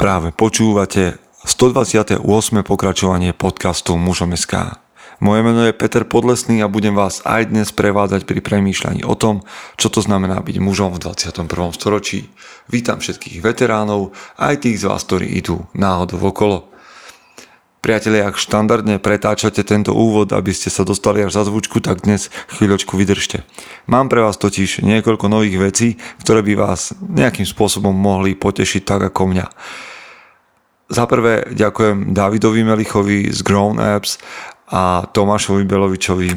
Práve počúvate 128. pokračovanie podcastu Mužom.sk. Moje meno je Peter Podlesný a budem vás aj dnes prevádzať pri premýšľaní o tom, čo to znamená byť mužom v 21. storočí. Vítam všetkých veteránov, aj tých z vás, ktorí idú náhodou okolo. Priatelia, ak štandardne pretáčate tento úvod, aby ste sa dostali až za zvučku, tak dnes chvíľočku vydržte. Mám pre vás totiž niekoľko nových vecí, ktoré by vás nejakým spôsobom mohli potešiť tak ako mňa. Za prvé ďakujem Davidovi Melichovi z Grown Apps a Tomášovi Belovičovi,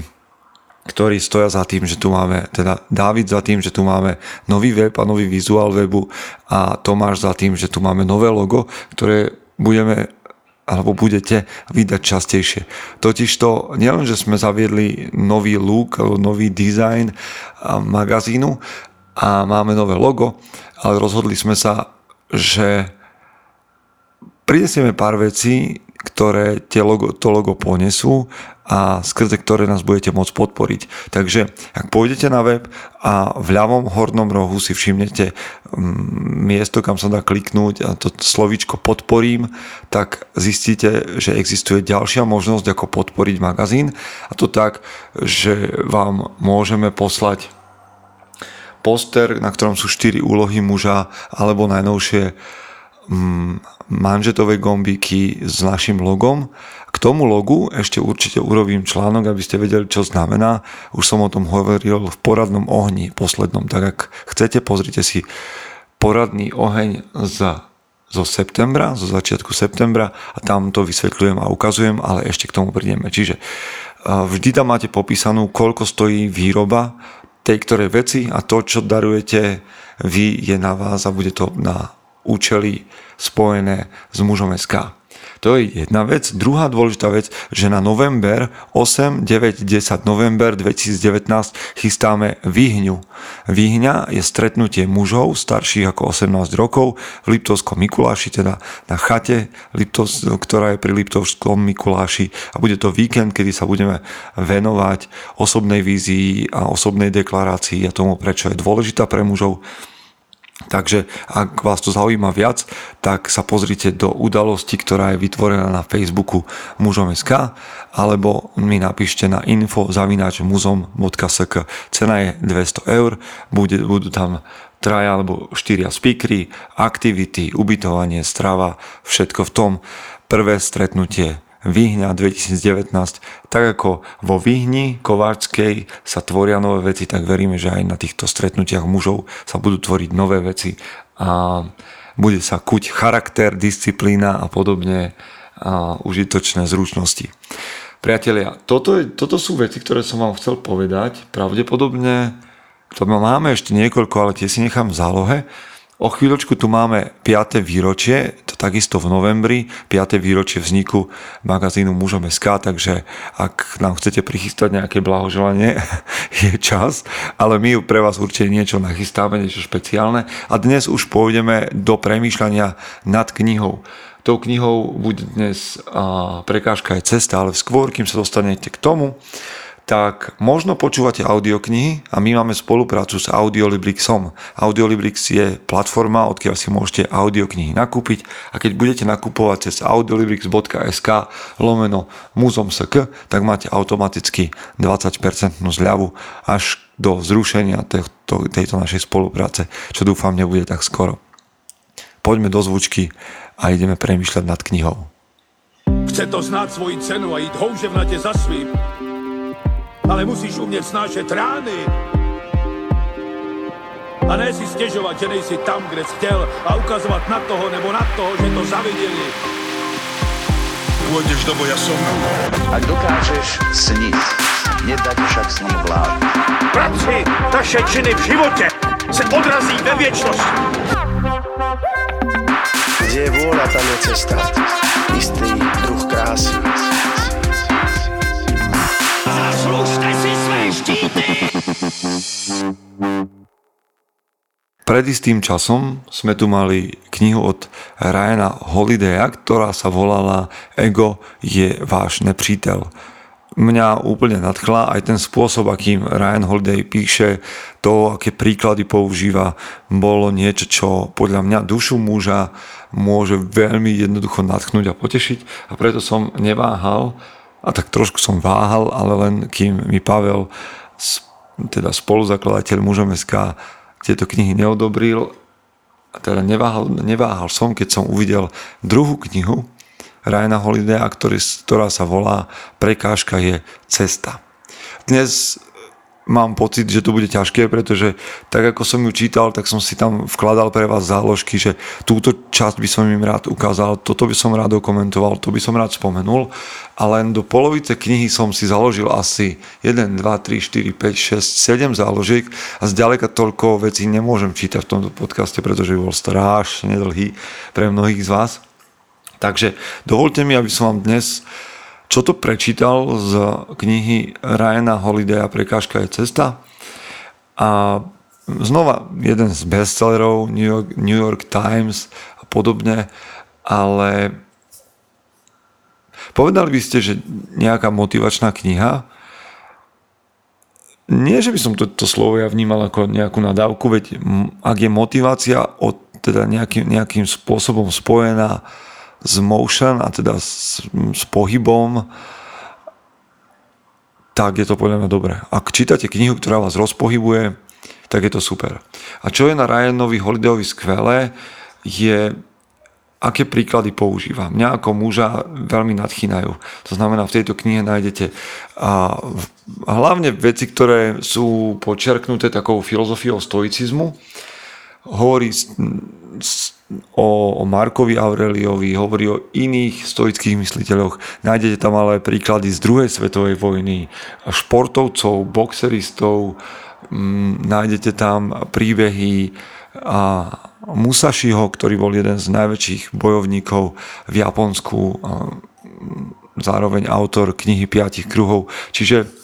ktorí stoja za tým, že tu máme, teda David za tým, že tu máme nový web a nový vizuál webu a Tomáš za tým, že tu máme nové logo, ktoré budeme alebo budete vydať častejšie. Totiž to nielen, že sme zaviedli nový look, nový design magazínu a máme nové logo, ale rozhodli sme sa, že prinesieme pár vecí, ktoré tie logo, to logo ponesú a skrze ktoré nás budete môcť podporiť. Takže ak pôjdete na web a v ľavom hornom rohu si všimnete mm, miesto, kam sa dá kliknúť a to slovíčko podporím, tak zistíte, že existuje ďalšia možnosť, ako podporiť magazín a to tak, že vám môžeme poslať poster, na ktorom sú 4 úlohy muža alebo najnovšie Mm, manžetové gombíky s našim logom. K tomu logu ešte určite urobím článok, aby ste vedeli, čo znamená. Už som o tom hovoril v poradnom ohni poslednom, tak ak chcete, pozrite si poradný oheň za zo septembra, zo začiatku septembra a tam to vysvetľujem a ukazujem, ale ešte k tomu prídeme. Čiže vždy tam máte popísanú, koľko stojí výroba tej ktorej veci a to, čo darujete vy, je na vás a bude to na účely spojené s mužom SK. To je jedna vec. Druhá dôležitá vec, že na november 8, 9, 10 november 2019 chystáme Výhňu. Výhňa je stretnutie mužov starších ako 18 rokov v Liptovskom Mikuláši, teda na chate, Liptos, ktorá je pri Liptovskom Mikuláši a bude to víkend, kedy sa budeme venovať osobnej vízii a osobnej deklarácii a tomu, prečo je dôležitá pre mužov Takže ak vás to zaujíma viac, tak sa pozrite do udalosti, ktorá je vytvorená na Facebooku mužom.sk alebo mi napíšte na info muzom.sk. Cena je 200 eur, bude, budú tam traja alebo štyria speakery, aktivity, ubytovanie, strava, všetko v tom. Prvé stretnutie Vyhňa 2019. Tak ako vo Vyhni Kováčskej sa tvoria nové veci, tak veríme, že aj na týchto stretnutiach mužov sa budú tvoriť nové veci a bude sa kuť charakter, disciplína a podobne a užitočné zručnosti. Priatelia, toto, je, toto sú veci, ktoré som vám chcel povedať. Pravdepodobne to máme ešte niekoľko, ale tie si nechám v zálohe. O chvíľočku tu máme 5. výročie, takisto v novembri, 5. výročie vzniku magazínu Mužom SK, takže ak nám chcete prichystať nejaké blahoželanie, je čas, ale my pre vás určite niečo nachystáme, niečo špeciálne a dnes už pôjdeme do premýšľania nad knihou. Tou knihou bude dnes prekážka aj cesta, ale skôr, kým sa dostanete k tomu, tak možno počúvate audioknihy a my máme spoluprácu s Audiolibrixom. Audiolibrix je platforma, odkiaľ si môžete audioknihy nakúpiť a keď budete nakupovať cez audiolibrix.sk lomeno muzom.sk, tak máte automaticky 20% zľavu až do zrušenia tejto, tejto našej spolupráce, čo dúfam nebude tak skoro. Poďme do zvučky a ideme premýšľať nad knihou. Chce to znáť svoji cenu a ísť houževnate za svým ale musíš umět snášet rány. A ne si stěžovat, že nejsi tam, kde jsi chtěl a ukazovat na toho nebo na toho, že to zaviděli. Pôjdeš do boja som. Ak dokážeš sniť, nedať však sní vlád. Práci, taše činy v životě se odrazí ve věčnosti. Kde je vôľa, tam je cesta. Istý druh krásy. Pred istým časom sme tu mali knihu od Ryana Holidaya, ktorá sa volala Ego je váš nepřítel. mňa úplne nadchla aj ten spôsob, akým Ryan Holiday píše, to, aké príklady používa, bolo niečo, čo podľa mňa dušu muža môže veľmi jednoducho nadchnúť a potešiť a preto som neváhal a tak trošku som váhal, ale len kým mi Pavel, teda spoluzakladateľ mužom SK, tieto knihy neodobril, a teda neváhal, neváhal som, keď som uvidel druhú knihu, Ryana Holidaya, ktorý, ktorá sa volá Prekážka je cesta. Dnes mám pocit, že to bude ťažké, pretože tak ako som ju čítal, tak som si tam vkladal pre vás záložky, že túto časť by som im rád ukázal, toto by som rád dokumentoval, to by som rád spomenul a len do polovice knihy som si založil asi 1, 2, 3, 4, 5, 6, 7 záložiek a zďaleka toľko vecí nemôžem čítať v tomto podcaste, pretože bol strašne dlhý pre mnohých z vás. Takže dovolte mi, aby som vám dnes čo to prečítal z knihy Ryana Holidaya Prekážka je cesta? A znova jeden z bestsellerov New York, New York Times a podobne, ale povedali by ste, že nejaká motivačná kniha? Nie, že by som to, to slovo ja vnímal ako nejakú nadávku, veď ak je motivácia od, teda nejakým, nejakým spôsobom spojená s motion a teda s, s pohybom, tak je to podľa mňa dobré. Ak čítate knihu, ktorá vás rozpohybuje, tak je to super. A čo je na Ryanovi Holidayovi skvelé, je aké príklady používa. Mňa ako muža veľmi nadchýnajú. To znamená, v tejto knihe nájdete a, hlavne veci, ktoré sú počerknuté takou filozofiou stoicizmu. Hovorí o, o Markovi Aureliovi, hovorí o iných stoických mysliteľoch. Nájdete tam ale príklady z druhej svetovej vojny, športovcov, boxeristov, m, mm, nájdete tam príbehy a Musashiho, ktorý bol jeden z najväčších bojovníkov v Japonsku, zároveň autor knihy Piatich kruhov. Čiže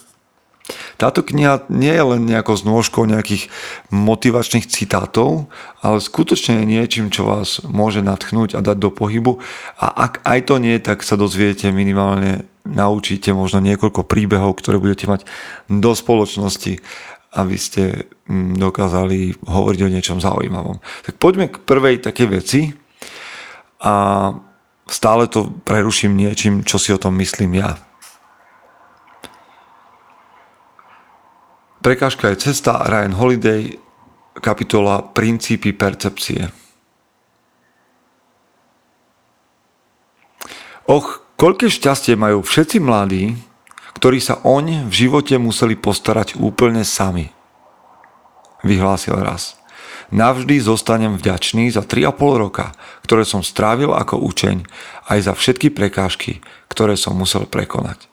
táto kniha nie je len nejakou znôžkou nejakých motivačných citátov, ale skutočne je niečím, čo vás môže natchnúť a dať do pohybu. A ak aj to nie, tak sa dozviete minimálne, naučíte možno niekoľko príbehov, ktoré budete mať do spoločnosti, aby ste mm, dokázali hovoriť o niečom zaujímavom. Tak poďme k prvej takej veci a stále to preruším niečím, čo si o tom myslím ja. Prekážka je cesta, Ryan Holiday, kapitola Princípy percepcie. Och, koľké šťastie majú všetci mladí, ktorí sa oň v živote museli postarať úplne sami. Vyhlásil raz. Navždy zostanem vďačný za 3,5 roka, ktoré som strávil ako učeň, aj za všetky prekážky, ktoré som musel prekonať.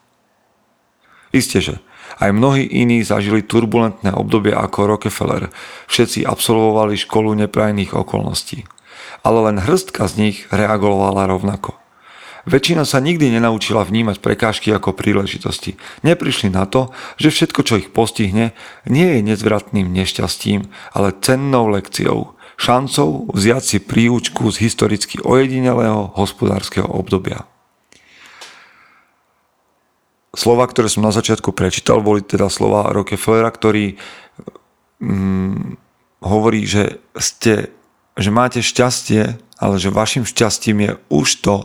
Isté, že aj mnohí iní zažili turbulentné obdobie ako Rockefeller. Všetci absolvovali školu neprajných okolností. Ale len hrstka z nich reagovala rovnako. Väčšina sa nikdy nenaučila vnímať prekážky ako príležitosti. Neprišli na to, že všetko, čo ich postihne, nie je nezvratným nešťastím, ale cennou lekciou, šancou vziať si príučku z historicky ojedinelého hospodárskeho obdobia slova, ktoré som na začiatku prečítal, boli teda slova Rockefellera, ktorý mm, hovorí, že, ste, že máte šťastie, ale že vašim šťastím je už to,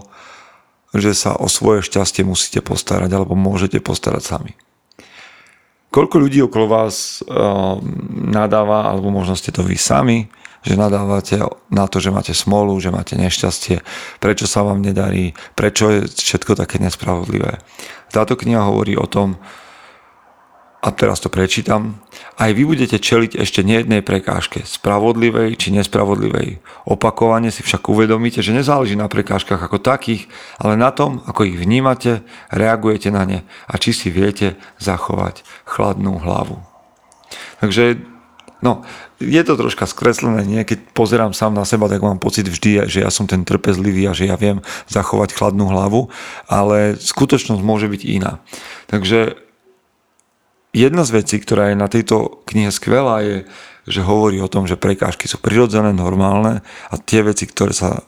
že sa o svoje šťastie musíte postarať alebo môžete postarať sami. Koľko ľudí okolo vás uh, nadáva, alebo možno ste to vy sami, že nadávate na to, že máte smolu, že máte nešťastie, prečo sa vám nedarí, prečo je všetko také nespravodlivé. Táto kniha hovorí o tom, a teraz to prečítam, aj vy budete čeliť ešte nejednej prekážke, spravodlivej či nespravodlivej. Opakovane si však uvedomíte, že nezáleží na prekážkach ako takých, ale na tom, ako ich vnímate, reagujete na ne a či si viete zachovať chladnú hlavu. Takže No, je to troška skreslené, nie? Keď pozerám sám na seba, tak mám pocit vždy, že ja som ten trpezlivý a že ja viem zachovať chladnú hlavu, ale skutočnosť môže byť iná. Takže jedna z vecí, ktorá je na tejto knihe skvelá, je, že hovorí o tom, že prekážky sú prirodzené, normálne a tie veci, ktoré sa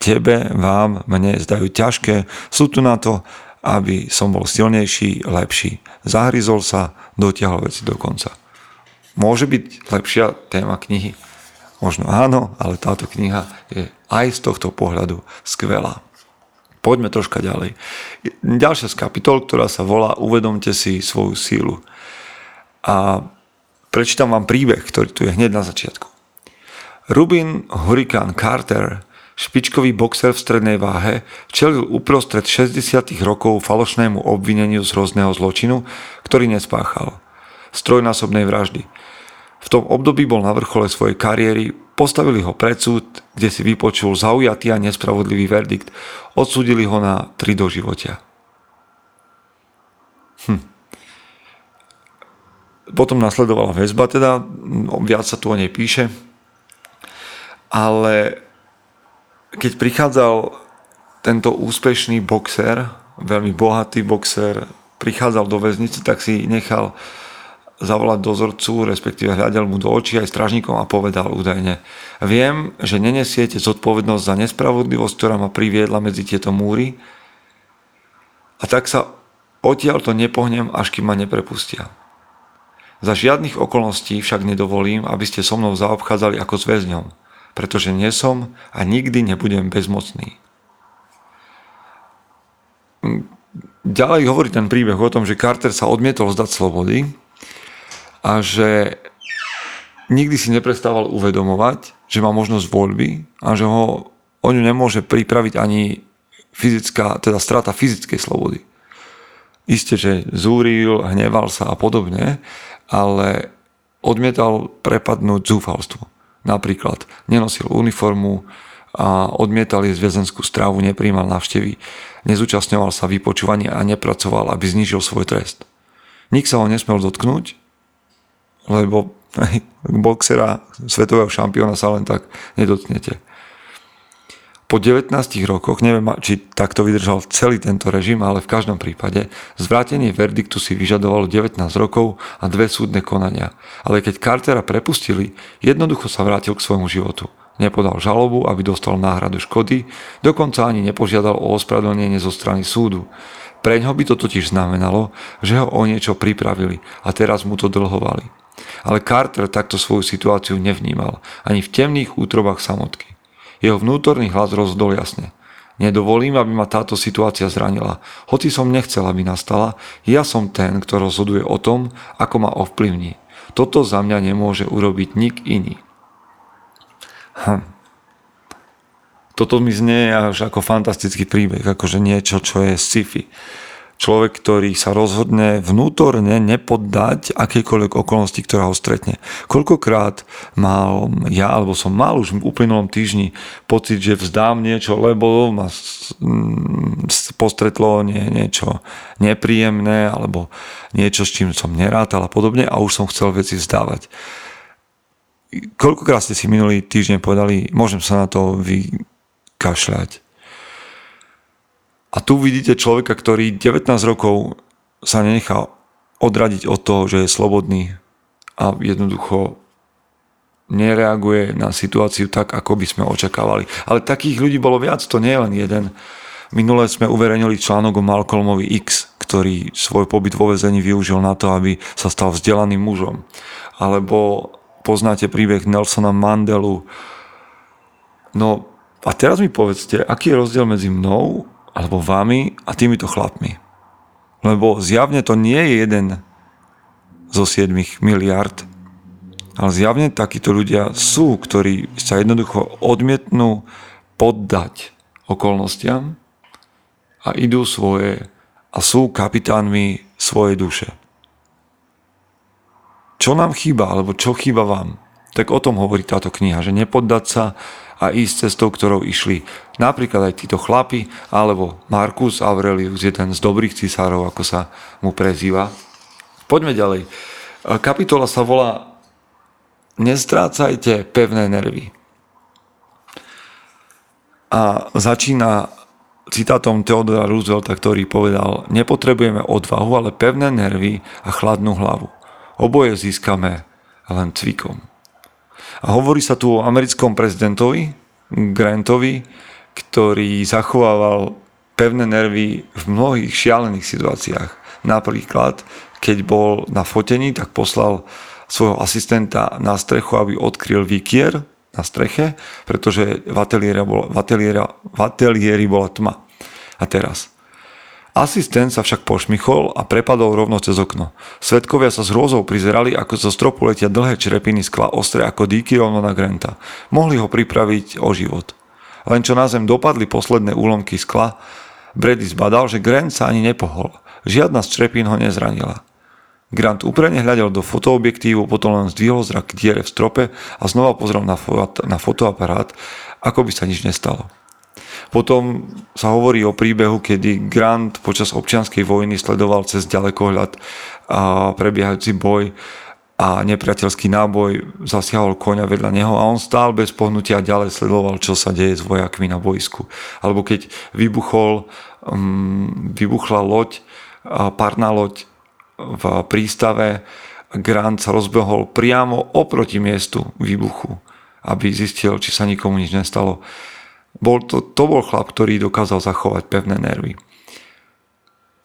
tebe, vám, mne zdajú ťažké, sú tu na to, aby som bol silnejší, lepší. Zahryzol sa, dotiahol veci do konca. Môže byť lepšia téma knihy? Možno áno, ale táto kniha je aj z tohto pohľadu skvelá. Poďme troška ďalej. Ďalšia z kapitol, ktorá sa volá Uvedomte si svoju sílu. A prečítam vám príbeh, ktorý tu je hneď na začiatku. Rubin Hurricane Carter Špičkový boxer v strednej váhe čelil uprostred 60. rokov falošnému obvineniu z hrozného zločinu, ktorý nespáchal. Strojnásobnej vraždy. V tom období bol na vrchole svojej kariéry, postavili ho pred súd, kde si vypočul zaujatý a nespravodlivý verdikt. Odsúdili ho na tri doživotia. Hm. Potom nasledovala väzba, teda viac sa tu o nej píše. Ale keď prichádzal tento úspešný boxer, veľmi bohatý boxer, prichádzal do väznice, tak si nechal zavolať dozorcu, respektíve hľadel mu do očí aj stražníkom a povedal údajne Viem, že nenesiete zodpovednosť za nespravodlivosť, ktorá ma priviedla medzi tieto múry a tak sa odtiaľ to nepohnem, až kým ma neprepustia. Za žiadnych okolností však nedovolím, aby ste so mnou zaobchádzali ako s väzňom pretože nie som a nikdy nebudem bezmocný. Ďalej hovorí ten príbeh o tom, že Carter sa odmietol zdať slobody a že nikdy si neprestával uvedomovať, že má možnosť voľby a že ho o ňu nemôže pripraviť ani fyzická, teda strata fyzickej slobody. Isté, že zúril, hneval sa a podobne, ale odmietal prepadnúť zúfalstvo. Napríklad nenosil uniformu a odmietal jesť väzenskú stravu, nepríjmal návštevy, nezúčastňoval sa vypočúvania a nepracoval, aby znížil svoj trest. Nik sa ho nesmel dotknúť, lebo boxera, svetového šampióna sa len tak nedotknete po 19 rokoch, neviem, či takto vydržal celý tento režim, ale v každom prípade zvrátenie verdiktu si vyžadovalo 19 rokov a dve súdne konania. Ale keď Cartera prepustili, jednoducho sa vrátil k svojmu životu. Nepodal žalobu, aby dostal náhradu škody, dokonca ani nepožiadal o ospravedlnenie zo strany súdu. Preňho by to totiž znamenalo, že ho o niečo pripravili a teraz mu to dlhovali. Ale Carter takto svoju situáciu nevnímal, ani v temných útrobách samotky. Jeho vnútorný hlas rozhodol jasne. Nedovolím, aby ma táto situácia zranila. Hoci som nechcel, aby nastala, ja som ten, kto rozhoduje o tom, ako ma ovplyvní. Toto za mňa nemôže urobiť nik iný. Hm. Toto mi znie až ako fantastický príbeh, akože niečo, čo je sci-fi človek, ktorý sa rozhodne vnútorne nepoddať akejkoľvek okolnosti, ktorá ho stretne. Koľkokrát mal ja, alebo som mal už v uplynulom týždni pocit, že vzdám niečo, lebo ma postretlo nie, niečo nepríjemné, alebo niečo, s čím som nerátal a podobne a už som chcel veci vzdávať. Koľkokrát ste si minulý týždeň povedali, môžem sa na to vykašľať a tu vidíte človeka, ktorý 19 rokov sa nenechal odradiť od toho, že je slobodný a jednoducho nereaguje na situáciu tak, ako by sme očakávali. Ale takých ľudí bolo viac, to nie je len jeden. Minule sme uverejnili článok o Malcolmovi X, ktorý svoj pobyt vo vezení využil na to, aby sa stal vzdelaným mužom. Alebo poznáte príbeh Nelsona Mandelu. No a teraz mi povedzte, aký je rozdiel medzi mnou alebo vami a týmito chlapmi. Lebo zjavne to nie je jeden zo 7 miliard, ale zjavne takíto ľudia sú, ktorí sa jednoducho odmietnú poddať okolnostiam a idú svoje a sú kapitánmi svojej duše. Čo nám chýba, alebo čo chýba vám? Tak o tom hovorí táto kniha, že nepoddať sa a ísť cestou, ktorou išli napríklad aj títo chlapi, alebo Marcus Aurelius, jeden z dobrých cisárov, ako sa mu prezýva. Poďme ďalej. Kapitola sa volá Nestrácajte pevné nervy. A začína citátom Theodora Roosevelta, ktorý povedal Nepotrebujeme odvahu, ale pevné nervy a chladnú hlavu. Oboje získame len cvikom. Hovorí sa tu o americkom prezidentovi, Grantovi, ktorý zachovával pevné nervy v mnohých šialených situáciách. Napríklad, keď bol na fotení, tak poslal svojho asistenta na strechu, aby odkryl výkier na streche, pretože v ateliéri bola, bola tma. A teraz. Asistent sa však pošmichol a prepadol rovno cez okno. Svetkovia sa s hrôzou prizerali, ako zo stropu letia dlhé črepiny skla ostré ako díky rovno na Granta. Mohli ho pripraviť o život. Len čo na zem dopadli posledné úlomky skla, Brady zbadal, že Grant sa ani nepohol. Žiadna z črepín ho nezranila. Grant úprene hľadel do fotoobjektívu, potom len zdvihol zrak k diere v strope a znova pozrel na, fo- na fotoaparát, ako by sa nič nestalo. Potom sa hovorí o príbehu, kedy Grant počas občianskej vojny sledoval cez ďalekohľad prebiehajúci boj a nepriateľský náboj zasiahol koňa vedľa neho a on stál bez pohnutia a ďalej sledoval, čo sa deje s vojakmi na boisku. Alebo keď vybuchol, um, vybuchla loď, párna loď v prístave Grant sa rozbehol priamo oproti miestu výbuchu, aby zistil, či sa nikomu nič nestalo. Bol to, to bol chlap, ktorý dokázal zachovať pevné nervy.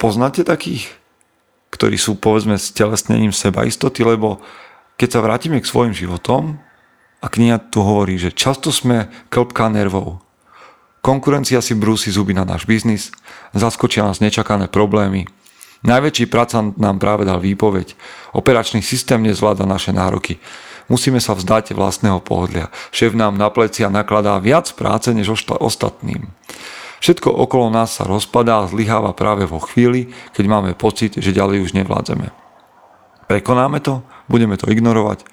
Poznáte takých, ktorí sú povedzme s telesnením sebaistoty, lebo keď sa vrátime k svojim životom, a kniha tu hovorí, že často sme klpká nervov. Konkurencia si brúsi zuby na náš biznis, zaskočia nás nečakané problémy, Najväčší pracant nám práve dal výpoveď. Operačný systém nezvláda naše nároky. Musíme sa vzdať vlastného pohodlia. Šéf nám na plecia nakladá viac práce než ostatným. Všetko okolo nás sa rozpadá a zlyháva práve vo chvíli, keď máme pocit, že ďalej už nevládzeme. Prekonáme to? Budeme to ignorovať?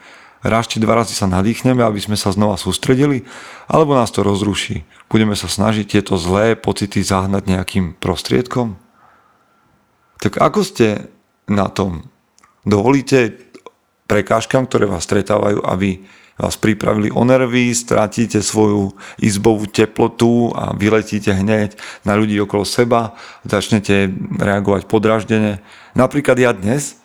Raz dva razy sa nadýchneme, aby sme sa znova sústredili? Alebo nás to rozruší? Budeme sa snažiť tieto zlé pocity zahnať nejakým prostriedkom? Tak ako ste na tom? Dovolíte prekážkam, ktoré vás stretávajú, aby vás pripravili o nervy, stratíte svoju izbovú teplotu a vyletíte hneď na ľudí okolo seba, začnete reagovať podraždene. Napríklad ja dnes,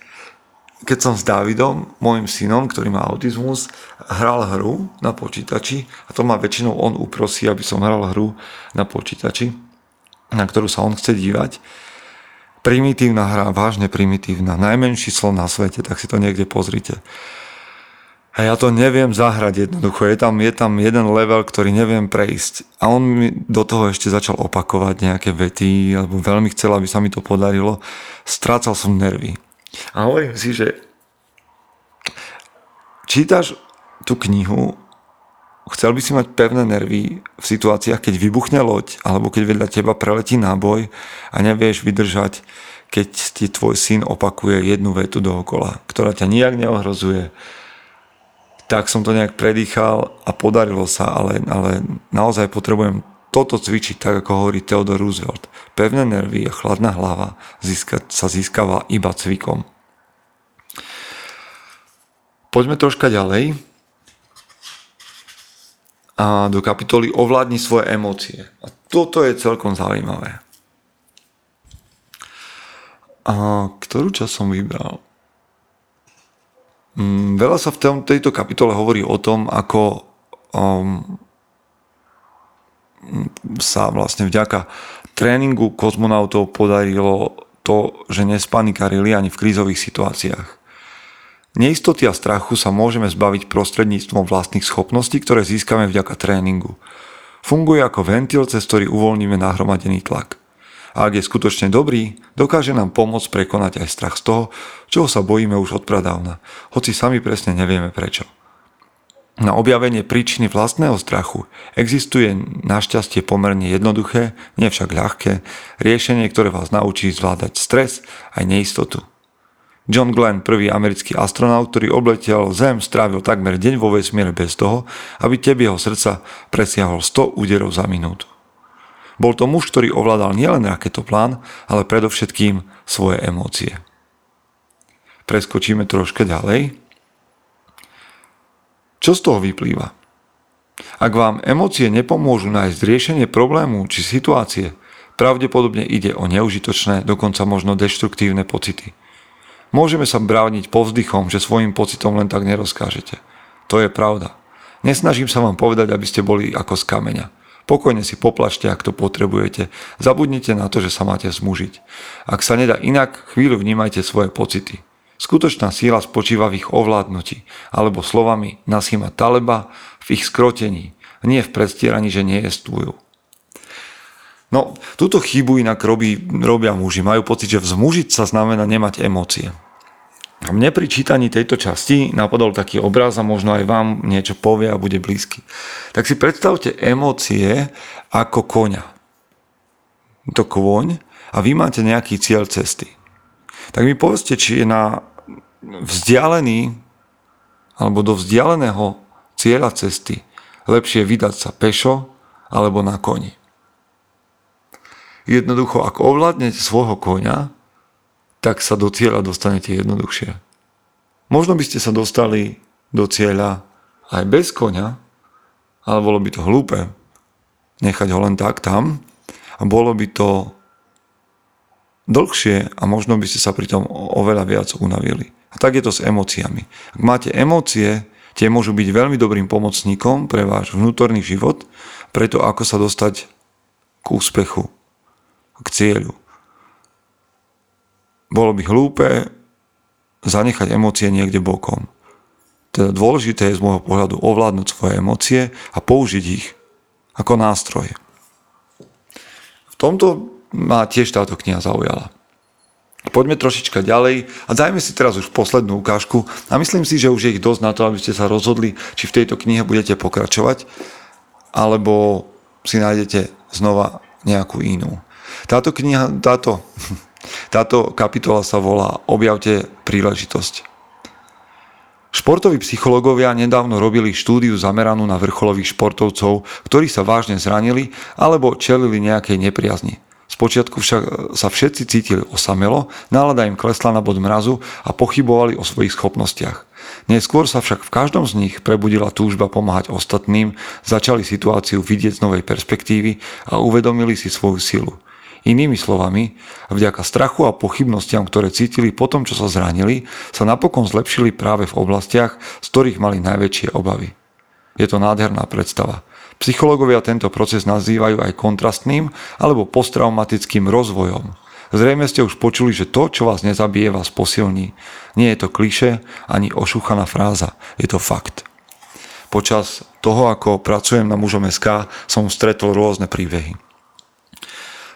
keď som s Davidom, môjim synom, ktorý má autizmus, hral hru na počítači a to ma väčšinou on uprosí, aby som hral hru na počítači, na ktorú sa on chce dívať primitívna hra, vážne primitívna, najmenší slon na svete, tak si to niekde pozrite. A ja to neviem zahrať jednoducho. Je tam, je tam jeden level, ktorý neviem prejsť. A on mi do toho ešte začal opakovať nejaké vety, alebo veľmi chcel, aby sa mi to podarilo. Strácal som nervy. A hovorím si, že čítaš tú knihu chcel by si mať pevné nervy v situáciách, keď vybuchne loď, alebo keď vedľa teba preletí náboj a nevieš vydržať, keď ti tvoj syn opakuje jednu vetu dookola, ktorá ťa nijak neohrozuje. Tak som to nejak predýchal a podarilo sa, ale, ale naozaj potrebujem toto cvičiť, tak ako hovorí Theodore Roosevelt. Pevné nervy a chladná hlava získať, sa získava iba cvikom. Poďme troška ďalej a do kapitoly Ovládni svoje emócie. A toto je celkom zaujímavé. A ktorú čas som vybral? Mm, veľa sa v tejto kapitole hovorí o tom, ako um, sa vlastne vďaka tréningu kozmonautov podarilo to, že nespanikarili ani v krízových situáciách. Neistoty a strachu sa môžeme zbaviť prostredníctvom vlastných schopností, ktoré získame vďaka tréningu. Funguje ako ventil, cez ktorý uvoľníme nahromadený tlak. A ak je skutočne dobrý, dokáže nám pomôcť prekonať aj strach z toho, čoho sa bojíme už od pradávna, hoci sami presne nevieme prečo. Na objavenie príčiny vlastného strachu existuje našťastie pomerne jednoduché, nie však ľahké, riešenie, ktoré vás naučí zvládať stres aj neistotu. John Glenn, prvý americký astronaut, ktorý obletel Zem, strávil takmer deň vo vesmíre bez toho, aby teb jeho srdca presiahol 100 úderov za minútu. Bol to muž, ktorý ovládal nielen raketoplán, ale predovšetkým svoje emócie. Preskočíme troška ďalej. Čo z toho vyplýva? Ak vám emócie nepomôžu nájsť riešenie problému či situácie, pravdepodobne ide o neužitočné, dokonca možno deštruktívne pocity – Môžeme sa brániť povzdychom, že svojim pocitom len tak nerozkážete. To je pravda. Nesnažím sa vám povedať, aby ste boli ako z kameňa. Pokojne si poplašte, ak to potrebujete. Zabudnite na to, že sa máte zmužiť. Ak sa nedá inak, chvíľu vnímajte svoje pocity. Skutočná síla spočíva v ich ovládnutí, alebo slovami Nasima Taleba v ich skrotení, nie v predstieraní, že nejestujú. No, túto chybu inak robí, robia muži. Majú pocit, že vzmužiť sa znamená nemať emócie. A mne pri čítaní tejto časti napadol taký obraz a možno aj vám niečo povie a bude blízky. Tak si predstavte emócie ako koňa. To kôň a vy máte nejaký cieľ cesty. Tak mi povedzte, či je na vzdialený alebo do vzdialeného cieľa cesty lepšie vydať sa pešo alebo na koni. Jednoducho, ak ovládnete svojho koňa, tak sa do cieľa dostanete jednoduchšie. Možno by ste sa dostali do cieľa aj bez koňa, ale bolo by to hlúpe nechať ho len tak tam a bolo by to dlhšie a možno by ste sa pri tom oveľa viac unavili. A tak je to s emóciami. Ak máte emócie, tie môžu byť veľmi dobrým pomocníkom pre váš vnútorný život, preto ako sa dostať k úspechu, k cieľu. Bolo by hlúpe zanechať emócie niekde bokom. Teda dôležité je z môjho pohľadu ovládnuť svoje emócie a použiť ich ako nástroj. V tomto ma tiež táto kniha zaujala. Poďme trošička ďalej a dajme si teraz už poslednú ukážku a myslím si, že už je ich dosť na to, aby ste sa rozhodli, či v tejto knihe budete pokračovať alebo si nájdete znova nejakú inú. Táto kniha, táto, táto kapitola sa volá Objavte príležitosť. Športoví psychológovia nedávno robili štúdiu zameranú na vrcholových športovcov, ktorí sa vážne zranili alebo čelili nejakej nepriazni. Spočiatku však sa všetci cítili osamelo, nálada im klesla na bod mrazu a pochybovali o svojich schopnostiach. Neskôr sa však v každom z nich prebudila túžba pomáhať ostatným, začali situáciu vidieť z novej perspektívy a uvedomili si svoju silu. Inými slovami, vďaka strachu a pochybnostiam, ktoré cítili po tom, čo sa zranili, sa napokon zlepšili práve v oblastiach, z ktorých mali najväčšie obavy. Je to nádherná predstava. Psychológovia tento proces nazývajú aj kontrastným alebo posttraumatickým rozvojom. Zrejme ste už počuli, že to, čo vás nezabije, vás posilní. Nie je to kliše ani ošúchaná fráza, je to fakt. Počas toho, ako pracujem na mužom SK, som stretol rôzne príbehy.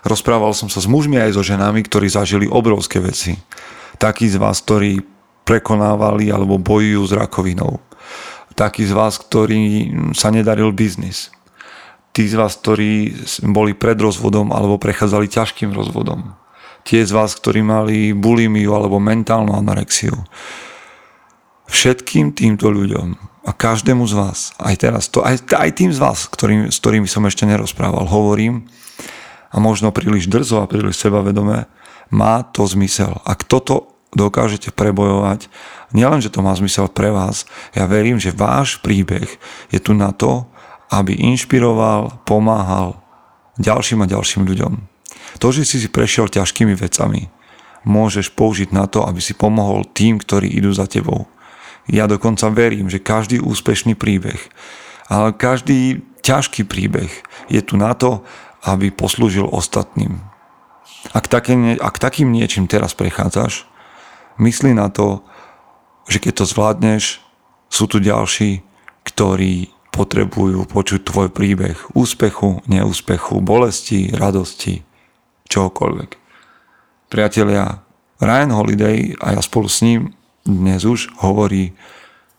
Rozprával som sa s mužmi aj so ženami, ktorí zažili obrovské veci. Takí z vás, ktorí prekonávali alebo bojujú s rakovinou takí z vás, ktorí sa nedaril biznis. Tí z vás, ktorí boli pred rozvodom alebo prechádzali ťažkým rozvodom. Tie z vás, ktorí mali bulimiu alebo mentálnu anorexiu. Všetkým týmto ľuďom a každému z vás, aj teraz, to, aj, aj tým z vás, ktorým, s ktorými som ešte nerozprával, hovorím, a možno príliš drzo a príliš sebavedomé, má to zmysel. Ak toto dokážete prebojovať nielen, že to má zmysel pre vás, ja verím, že váš príbeh je tu na to, aby inšpiroval, pomáhal ďalším a ďalším ľuďom. To, že si si prešiel ťažkými vecami, môžeš použiť na to, aby si pomohol tým, ktorí idú za tebou. Ja dokonca verím, že každý úspešný príbeh, ale každý ťažký príbeh je tu na to, aby poslúžil ostatným. Ak, také, ak takým niečím teraz prechádzaš, myslí na to, že keď to zvládneš, sú tu ďalší, ktorí potrebujú počuť tvoj príbeh úspechu, neúspechu, bolesti, radosti, čokoľvek. Priatelia, Ryan Holiday a ja spolu s ním dnes už hovorí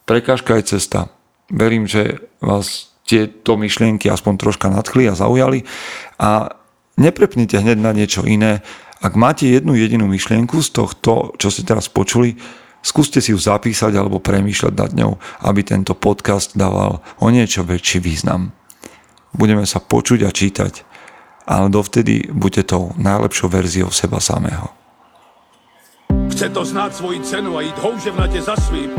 prekážka je cesta. Verím, že vás tieto myšlienky aspoň troška nadchli a zaujali a neprepnite hneď na niečo iné. Ak máte jednu jedinú myšlienku z tohto, čo ste teraz počuli, Skúste si ju zapísať alebo premýšľať nad ňou, aby tento podcast dával o niečo väčší význam. Budeme sa počuť a čítať, ale dovtedy buďte tou najlepšou verziou seba samého. Chce to znát svoji cenu a jít houževnatě za svým.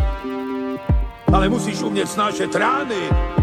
Ale musíš umět snášet rány.